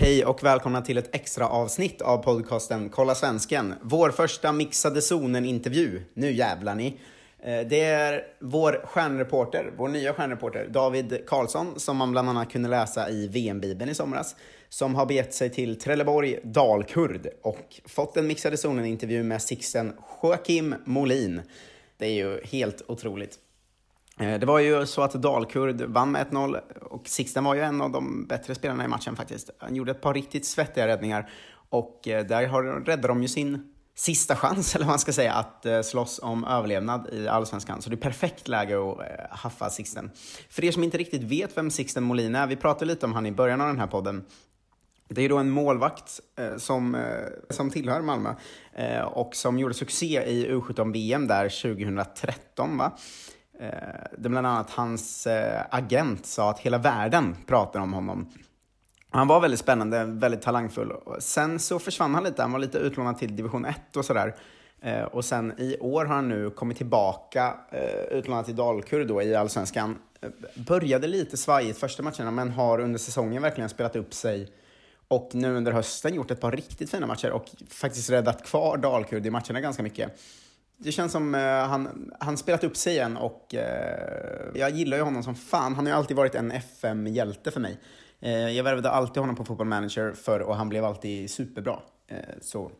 Hej och välkomna till ett extra avsnitt av podcasten Kolla Svensken. Vår första mixade zonen-intervju. Nu jävlar ni. Eh, det är vår stjärnreporter, vår nya stjärnreporter David Karlsson, som man bland annat kunde läsa i VM-bibeln i somras, som har begett sig till Trelleborg Dalkurd och fått en mixade zonen-intervju med Sixten Joakim Molin. Det är ju helt otroligt. Eh, det var ju så att Dalkurd vann med 1-0 och Sixten var ju en av de bättre spelarna i matchen faktiskt. Han gjorde ett par riktigt svettiga räddningar och eh, där har, räddade de ju sin sista chans, eller vad man ska säga, att eh, slåss om överlevnad i Allsvenskan. Så det är perfekt läge att haffa Sixten. För er som inte riktigt vet vem Sixten Molin är, vi pratade lite om han i början av den här podden. Det är då en målvakt som, som tillhör Malmö och som gjorde succé i U17-VM där 2013. Va? Eh, där bland annat hans eh, agent sa att hela världen pratar om honom. Han var väldigt spännande, väldigt talangfull. Sen så försvann han lite, han var lite utlånad till division 1 och sådär. Eh, och sen i år har han nu kommit tillbaka, eh, utlånad till Dalkurd då i Allsvenskan. Eh, började lite svajigt första matcherna, men har under säsongen verkligen spelat upp sig och nu under hösten gjort ett par riktigt fina matcher och faktiskt räddat kvar Dalkurd i matcherna ganska mycket det känns som uh, han, han spelat upp sig igen och uh, jag gillar ju honom som fan. Han har ju alltid varit en FM-hjälte för mig. Uh, jag värvade alltid honom på Football Manager förr och han blev alltid superbra. så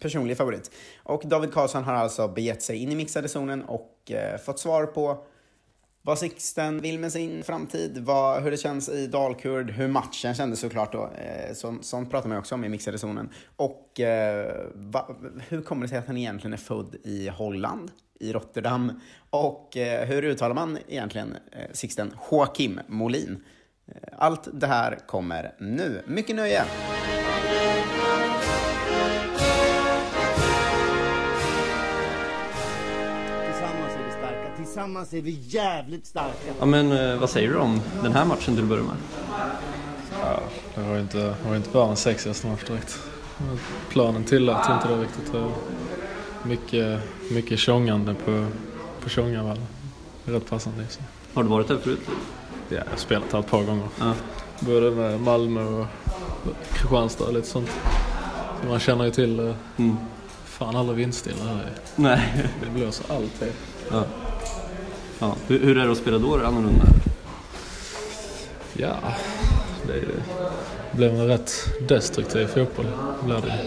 personlig favorit. Och David Karlsson har alltså begett sig in i mixade zonen och fått svar på vad Sixten vill med sin framtid, vad, hur det känns i Dalkurd, hur matchen kändes såklart då. Eh, så, sånt pratar man också om i mixade zonen. Och eh, va, hur kommer det sig att han egentligen är född i Holland, i Rotterdam? Och eh, hur uttalar man egentligen eh, Sixten Joakim Molin? Eh, allt det här kommer nu. Mycket nöje! Tillsammans är vi jävligt starka. Ja, men eh, vad säger du om den här matchen till att börja med? Ja, det var inte, var inte världens sexigaste match direkt. Planen tillät inte det riktigt. Mycket, mycket tjongande på, på Tjongavallen. Rätt passande. Så. Har du varit där förut? Ja, jag har spelat här ett par gånger. Ja. Både med Malmö och Kristianstad och lite sånt. Så man känner ju till eh, mm. fan alla vindstilla här. Nej. Det blåser alltid. Ja. Ja. Hur, hur är det att spela då? Är det annorlunda? Ja, det, blev en rätt destruktiv fotboll. Blev det.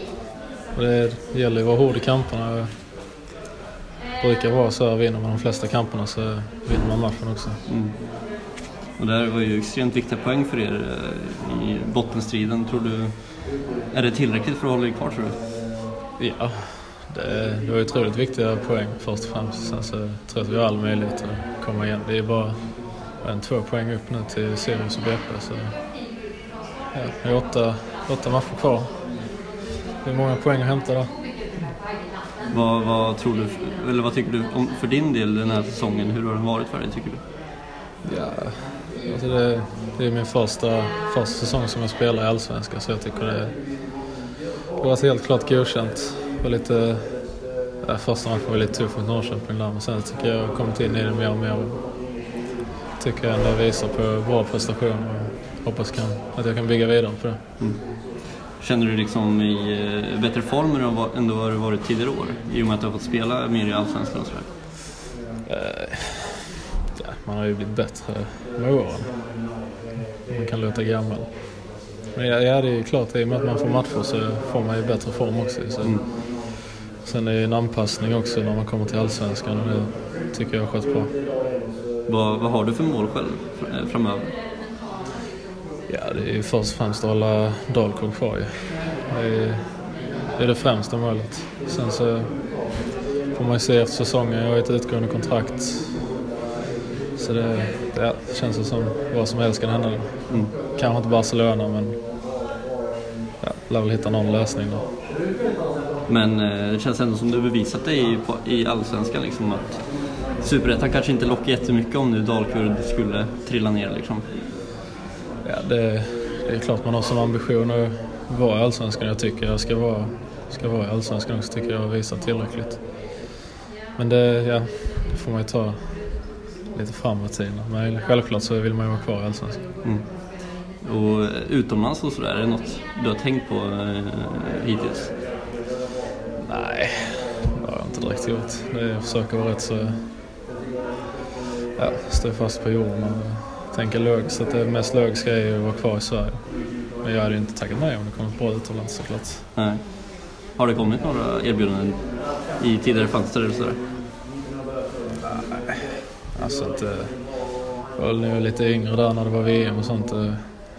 Och det gäller ju att vara hård i kamperna. Det brukar vara så här, vinner man de flesta kamperna så vinner man matchen också. Mm. Och det här var ju extremt viktiga poäng för er eh, i bottenstriden. Tror du, är det tillräckligt för att hålla er kvar tror du? Ja, det, det var otroligt viktiga poäng först och främst. Sen så tror jag att vi har all möjlighet att komma igen. Det är bara en, två poäng upp nu till Sirius och BP. Så, ja, det är åtta, åtta matcher kvar. Det är många poäng att hämta där. Vad, vad, tror du, eller vad tycker du om, för din del den här säsongen? Hur har den varit för dig tycker du? Ja, alltså det, det är min första, första säsong som jag spelar i Allsvenskan så jag tycker det, det har varit helt klart godkänt var lite... Ja, första matchen var lite tuff mot Norrköping där, men sen tycker jag har kommit in i det mer och mer. Tycker jag ändå visar på bra prestation och hoppas kan, att jag kan bygga vidare på det. Mm. Känner du liksom i eh, bättre form än du har varit tidigare år? I och med att du har fått spela mer i Allsvenskan och sådär? Uh, ja, man har ju blivit bättre med åren. Man kan låta gammal. Men ja, det är ju klart, i och med att man får matcher så får man ju bättre form också. Så. Mm. Sen är det en anpassning också när man kommer till Allsvenskan och det tycker jag har skett bra. Vad, vad har du för mål själv eh, framöver? Ja, det är ju först och främst att hålla Dalkurd kvar ju. Det är, det främsta målet. Sen så får man ju se efter säsongen. Jag har ett utgående kontrakt. Så det, det känns som vad som helst kan hända. Mm. Kanske inte Barcelona men ja, lär väl hitta någon lösning då. Men eh, det känns ändå som du bevisat dig i Allsvenskan liksom att Superettan kanske inte lockar jättemycket om nu Dalkurd skulle trilla ner liksom. Ja, det, det, är klart man har som ambition att vara i Allsvenskan. Jag tycker jag ska vara, ska vara i Allsvenskan också, tycker jag har visat tillräckligt. Men det, ja, det får man ju ta lite framåt i tiden. Men självklart så vill man ju vara kvar i Allsvenskan. Mm. Och utomlands och sådär, är det något du har tänkt på eh, hittills? Nej, det har jag inte direkt gjort. Det är att försöka vara rätt så... Ja, stå fast på jorden och tänka logiskt. Att det mest logiska är ju att vara kvar i Sverige. Men jag hade ju inte tackat nej om det kommit bra utomlands såklart. Nej. Har det kommit några erbjudanden i tidigare fönster eller sådär? Alltså inte... Jag var lite yngre där när det var VM och sånt.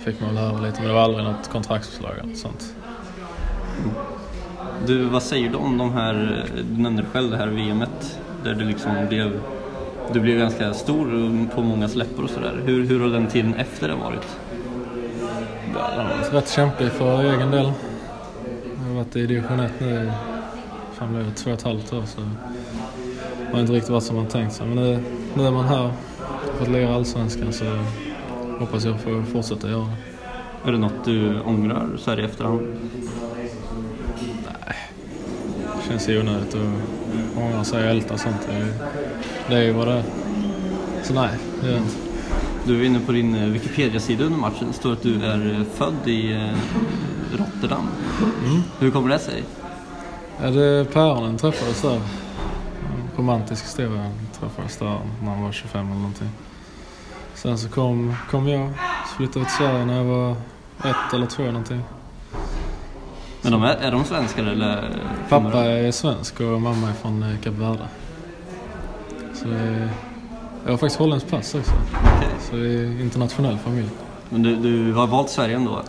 Fick man väl höra lite. Men det var aldrig något kontraktsförslag eller sånt. Du, vad säger du om de här, du nämnde själv det här VMet där du liksom blev, du blev ganska stor på många läppar och sådär. Hur, hur har den tiden efter det varit? Den har varit rätt kämpig för egen del. Jag har varit i division 1 nu fan blev det två och ett halvt år så det har inte riktigt varit som man tänkt sig. Men nu, nu är man här och fått lira allsvenskan så hoppas jag få fortsätta göra. Är det något du ångrar så här i efterhand? Det känns ju onödigt att ångra sig och älta sånt. Det är, ju vad det är. Så nej, det gör jag inte. Du är inne på din eh, Wikipedia-sida under matchen. Det står att du är eh, född i eh, Rotterdam. Hur kommer det sig? Ja, det päronen träffades där. En romantisk historia. Träffades där när han var 25 eller någonting. Sen så kom, kom jag, så flyttade vi till Sverige när jag var ett eller två någonting. Men de är, är de svenskar eller? Pappa är svensk och mamma är från eh, Kap Verde. Så är, jag har faktiskt holländskt pass också. Okej. Så det är internationell familj. Men du, du har valt Sverige ändå?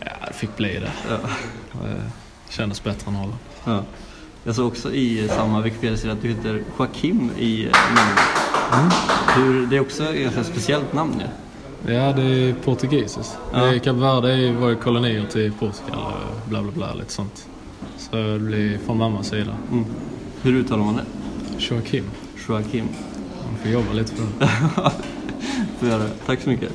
Ja, det fick bli det. Ja. Det kändes bättre än Holland. ja. Jag såg också i samma Wikipedia-sida att du heter Joakim i eh, namnet. Hur, det är också ett ganska speciellt namn ju. Ja, det är portugisiskt. Ja. Kap Verde var ju kolonier till Portugal och bla bla bla lite sånt. Så det blir från mammas sida. Mm. Hur uttalar man det? Joakim. Joakim. Man får jobba lite för det. Får göra det. Tack så mycket.